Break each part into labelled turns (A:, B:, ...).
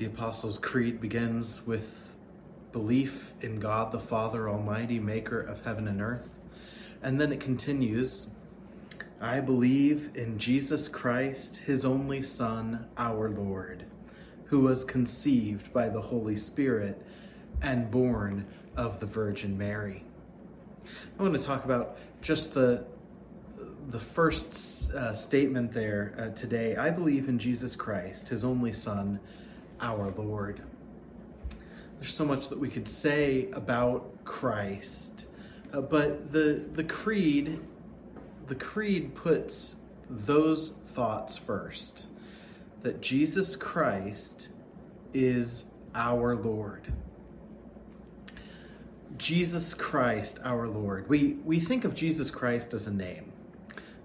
A: The Apostles' Creed begins with belief in God the Father Almighty, maker of heaven and earth. And then it continues I believe in Jesus Christ, his only Son, our Lord, who was conceived by the Holy Spirit and born of the Virgin Mary. I want to talk about just the the first uh, statement there uh, today. I believe in Jesus Christ, his only Son, our Lord. There's so much that we could say about Christ, uh, but the the creed, the creed puts those thoughts first. That Jesus Christ is our Lord. Jesus Christ, our Lord. We we think of Jesus Christ as a name.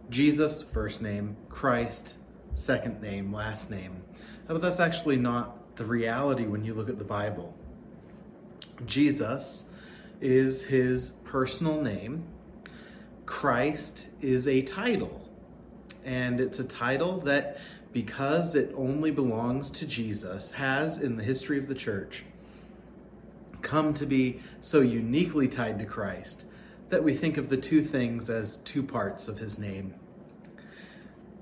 A: Jesus, first name, Christ, second name, last name. But that's actually not the reality when you look at the Bible. Jesus is his personal name. Christ is a title. And it's a title that, because it only belongs to Jesus, has in the history of the church come to be so uniquely tied to Christ that we think of the two things as two parts of his name.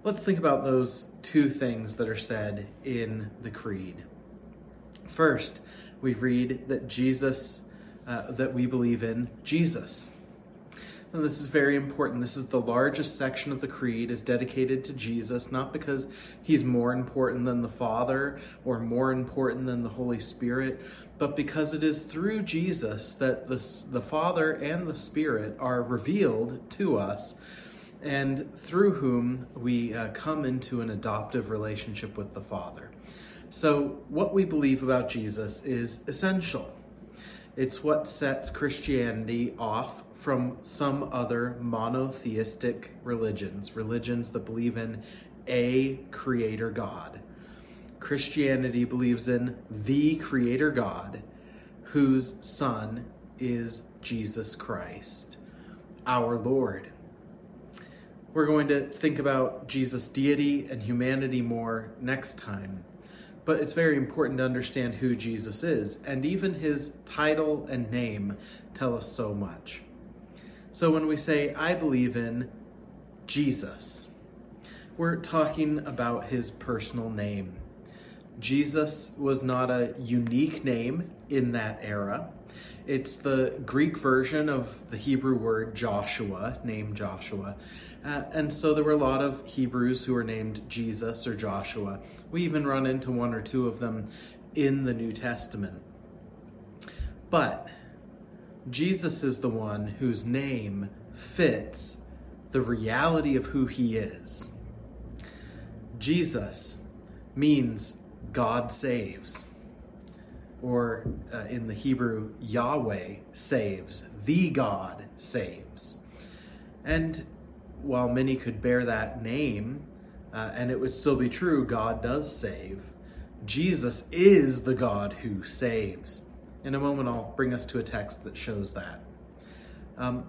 A: Let's think about those two things that are said in the Creed. First, we read that Jesus, uh, that we believe in Jesus. And this is very important. This is the largest section of the creed is dedicated to Jesus, not because he's more important than the Father or more important than the Holy Spirit, but because it is through Jesus that the, the Father and the Spirit are revealed to us and through whom we uh, come into an adoptive relationship with the Father. So, what we believe about Jesus is essential. It's what sets Christianity off from some other monotheistic religions, religions that believe in a creator God. Christianity believes in the creator God, whose Son is Jesus Christ, our Lord. We're going to think about Jesus' deity and humanity more next time. But it's very important to understand who Jesus is, and even his title and name tell us so much. So when we say, I believe in Jesus, we're talking about his personal name. Jesus was not a unique name in that era. It's the Greek version of the Hebrew word Joshua, named Joshua. Uh, and so there were a lot of Hebrews who were named Jesus or Joshua. We even run into one or two of them in the New Testament. But Jesus is the one whose name fits the reality of who he is. Jesus means God saves, or uh, in the Hebrew, Yahweh saves, the God saves. And while many could bear that name, uh, and it would still be true, God does save, Jesus is the God who saves. In a moment, I'll bring us to a text that shows that. Um,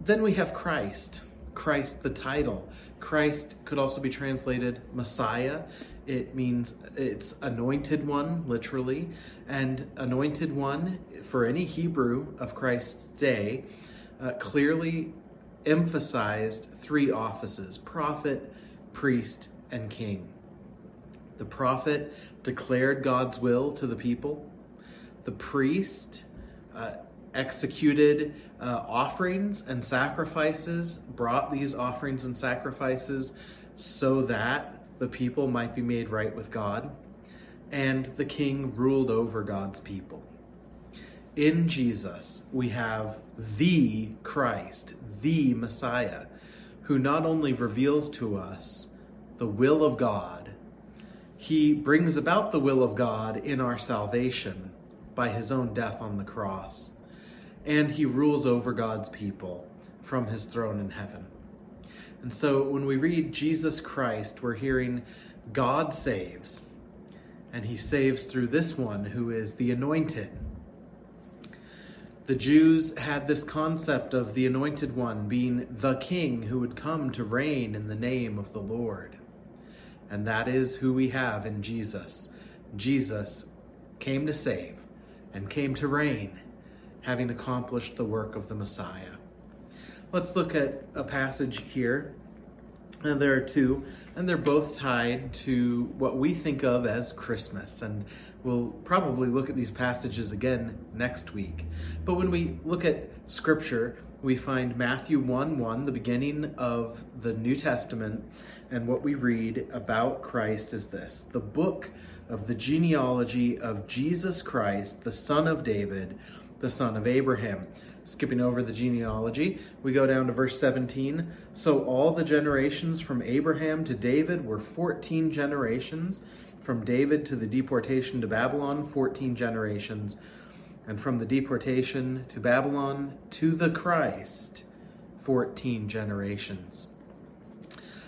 A: then we have Christ. Christ, the title. Christ could also be translated Messiah. It means it's anointed one, literally. And anointed one, for any Hebrew of Christ's day, uh, clearly emphasized three offices prophet, priest, and king. The prophet declared God's will to the people, the priest uh, executed uh, offerings and sacrifices, brought these offerings and sacrifices so that the people might be made right with God, and the king ruled over God's people. In Jesus, we have the Christ, the Messiah, who not only reveals to us the will of God, he brings about the will of God in our salvation by his own death on the cross, and he rules over God's people from his throne in heaven. And so when we read Jesus Christ, we're hearing God saves, and he saves through this one who is the anointed the Jews had this concept of the anointed one being the king who would come to reign in the name of the Lord. And that is who we have in Jesus. Jesus came to save and came to reign, having accomplished the work of the Messiah. Let's look at a passage here. And there are two, and they're both tied to what we think of as Christmas. And we'll probably look at these passages again next week. But when we look at Scripture, we find Matthew 1 1, the beginning of the New Testament, and what we read about Christ is this the book of the genealogy of Jesus Christ, the son of David, the son of Abraham. Skipping over the genealogy, we go down to verse 17. So all the generations from Abraham to David were 14 generations. From David to the deportation to Babylon, 14 generations and from the deportation to Babylon to the Christ, 14 generations.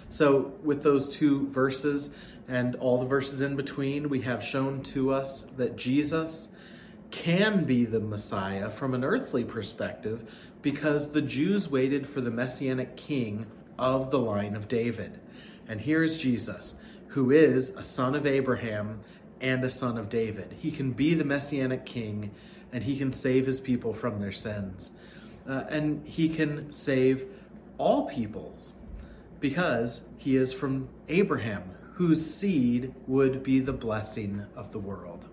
A: So, with those two verses and all the verses in between, we have shown to us that Jesus can be the Messiah from an earthly perspective because the Jews waited for the messianic king of the line of David. And here is Jesus, who is a son of Abraham and a son of David. He can be the messianic king and he can save his people from their sins. Uh, and he can save all peoples because he is from Abraham, whose seed would be the blessing of the world.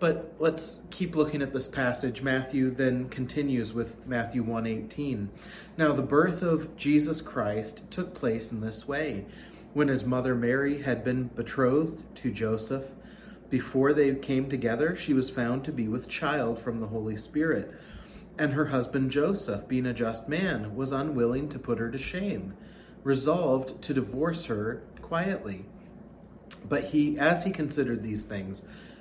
A: But let's keep looking at this passage. Matthew then continues with Matthew 1:18. Now the birth of Jesus Christ took place in this way. When his mother Mary had been betrothed to Joseph, before they came together, she was found to be with child from the Holy Spirit. And her husband Joseph, being a just man, was unwilling to put her to shame, resolved to divorce her quietly. But he, as he considered these things,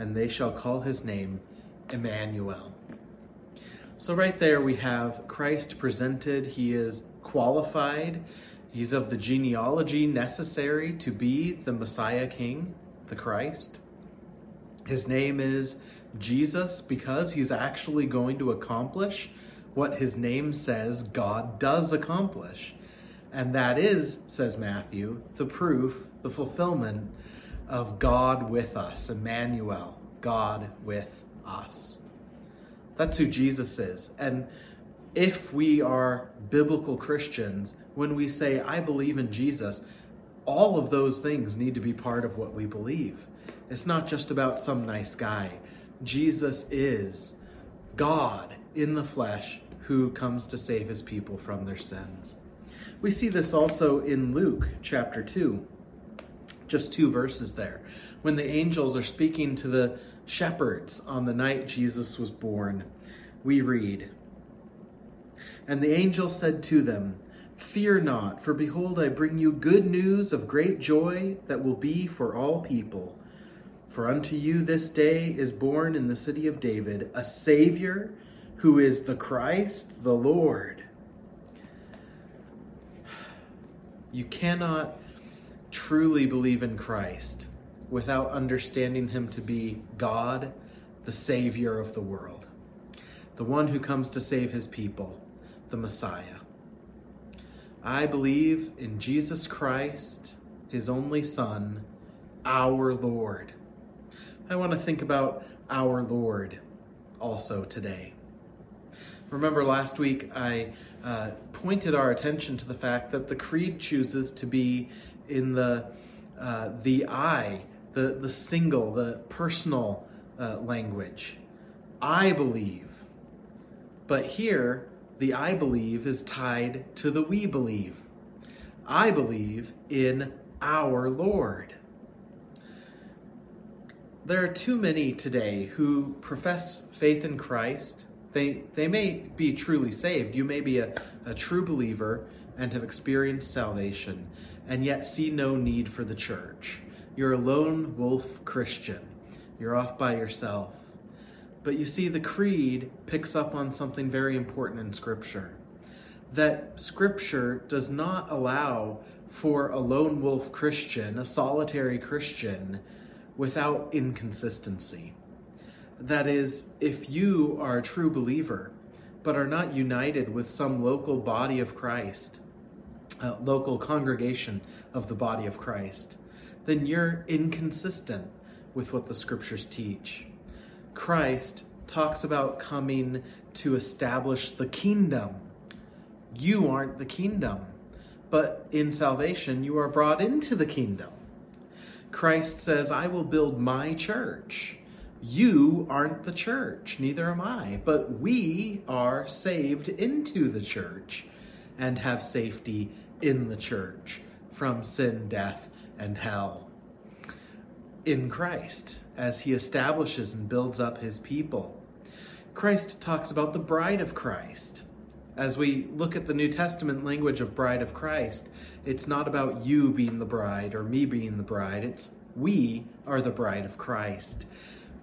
A: and they shall call his name Emmanuel. So, right there, we have Christ presented. He is qualified, he's of the genealogy necessary to be the Messiah King the Christ. His name is Jesus because he's actually going to accomplish what his name says God does accomplish. And that is, says Matthew, the proof, the fulfillment of God with us, Emmanuel, God with us. That's who Jesus is. And if we are biblical Christians, when we say, I believe in Jesus, all of those things need to be part of what we believe. It's not just about some nice guy. Jesus is God in the flesh who comes to save his people from their sins. We see this also in Luke chapter 2, just two verses there, when the angels are speaking to the shepherds on the night Jesus was born. We read, And the angel said to them, Fear not, for behold, I bring you good news of great joy that will be for all people. For unto you this day is born in the city of David a Savior who is the Christ, the Lord. You cannot truly believe in Christ without understanding him to be God, the Savior of the world, the one who comes to save his people, the Messiah. I believe in Jesus Christ, his only Son, our Lord. I want to think about our Lord also today. Remember last week I uh, pointed our attention to the fact that the creed chooses to be in the uh, the I, the the single, the personal uh, language. I believe, but here the I believe is tied to the we believe. I believe in our Lord. There are too many today who profess faith in Christ. They, they may be truly saved. You may be a, a true believer and have experienced salvation, and yet see no need for the church. You're a lone wolf Christian. you're off by yourself. But you see, the creed picks up on something very important in Scripture that Scripture does not allow for a lone wolf Christian, a solitary Christian, without inconsistency. That is, if you are a true believer, but are not united with some local body of Christ, uh, local congregation of the body of Christ, then you're inconsistent with what the scriptures teach. Christ talks about coming to establish the kingdom. You aren't the kingdom, but in salvation, you are brought into the kingdom. Christ says, I will build my church. You aren't the church, neither am I, but we are saved into the church and have safety in the church from sin, death, and hell. In Christ, as he establishes and builds up his people. Christ talks about the bride of Christ. As we look at the New Testament language of bride of Christ, it's not about you being the bride or me being the bride, it's we are the bride of Christ.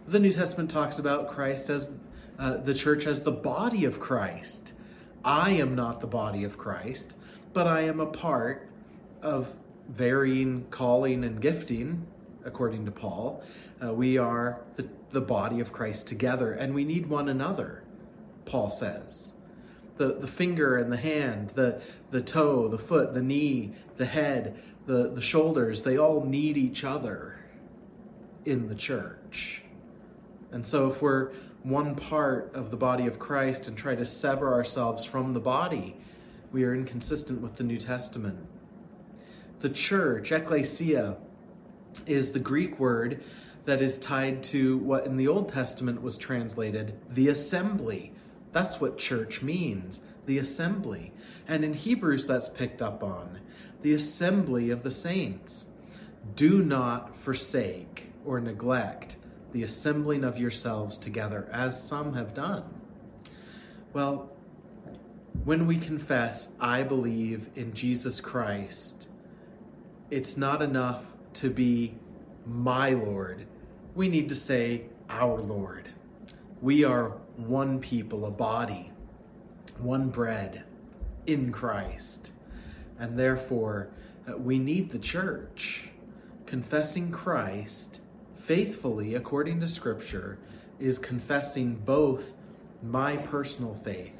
A: The New Testament talks about Christ as uh, the church as the body of Christ. I am not the body of Christ, but I am a part of varying calling and gifting, according to Paul. Uh, we are the, the body of Christ together, and we need one another, Paul says. The, the finger and the hand, the, the toe, the foot, the knee, the head, the, the shoulders, they all need each other in the church. And so, if we're one part of the body of Christ and try to sever ourselves from the body, we are inconsistent with the New Testament. The church, ecclesia, is the Greek word that is tied to what in the Old Testament was translated the assembly. That's what church means, the assembly. And in Hebrews, that's picked up on the assembly of the saints. Do not forsake or neglect the assembling of yourselves together, as some have done. Well, when we confess, I believe in Jesus Christ, it's not enough to be my Lord. We need to say, our Lord. We are one people, a body, one bread in Christ. And therefore, uh, we need the church. Confessing Christ faithfully according to Scripture is confessing both my personal faith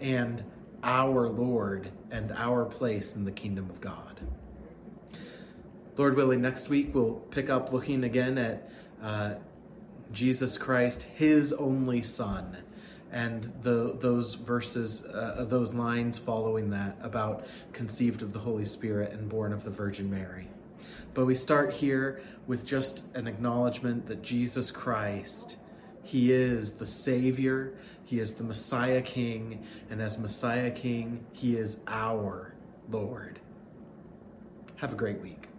A: and our Lord and our place in the kingdom of God. Lord willing, next week we'll pick up looking again at uh, Jesus Christ, His only Son, and the, those verses, uh, those lines following that about conceived of the Holy Spirit and born of the Virgin Mary. But we start here with just an acknowledgement that Jesus Christ, He is the Savior, He is the Messiah King, and as Messiah King, He is our Lord. Have a great week.